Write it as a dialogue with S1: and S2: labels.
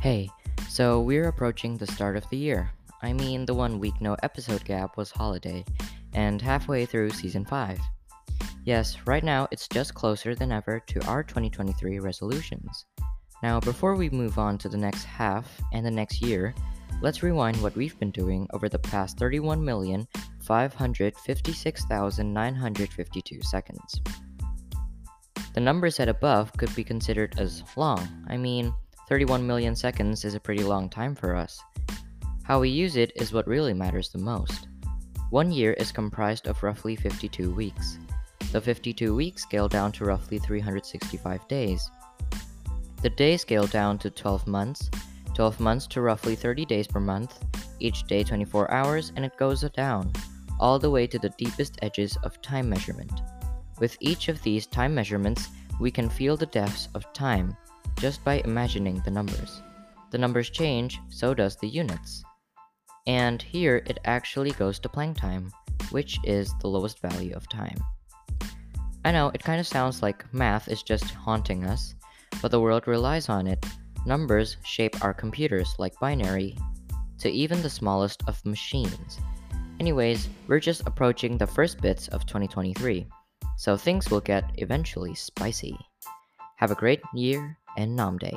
S1: Hey, so we're approaching the start of the year. I mean, the one week no episode gap was holiday, and halfway through season 5. Yes, right now it's just closer than ever to our 2023 resolutions. Now, before we move on to the next half and the next year, let's rewind what we've been doing over the past 31,556,952 seconds. The number set above could be considered as long. I mean, 31 million seconds is a pretty long time for us. How we use it is what really matters the most. One year is comprised of roughly 52 weeks. The 52 weeks scale down to roughly 365 days. The days scale down to 12 months, 12 months to roughly 30 days per month, each day 24 hours, and it goes down, all the way to the deepest edges of time measurement. With each of these time measurements, we can feel the depths of time just by imagining the numbers. The numbers change, so does the units. And here it actually goes to Planck time, which is the lowest value of time. I know it kind of sounds like math is just haunting us, but the world relies on it. Numbers shape our computers like binary to even the smallest of machines. Anyways, we're just approaching the first bits of 2023, so things will get eventually spicy. Have a great year and Namde.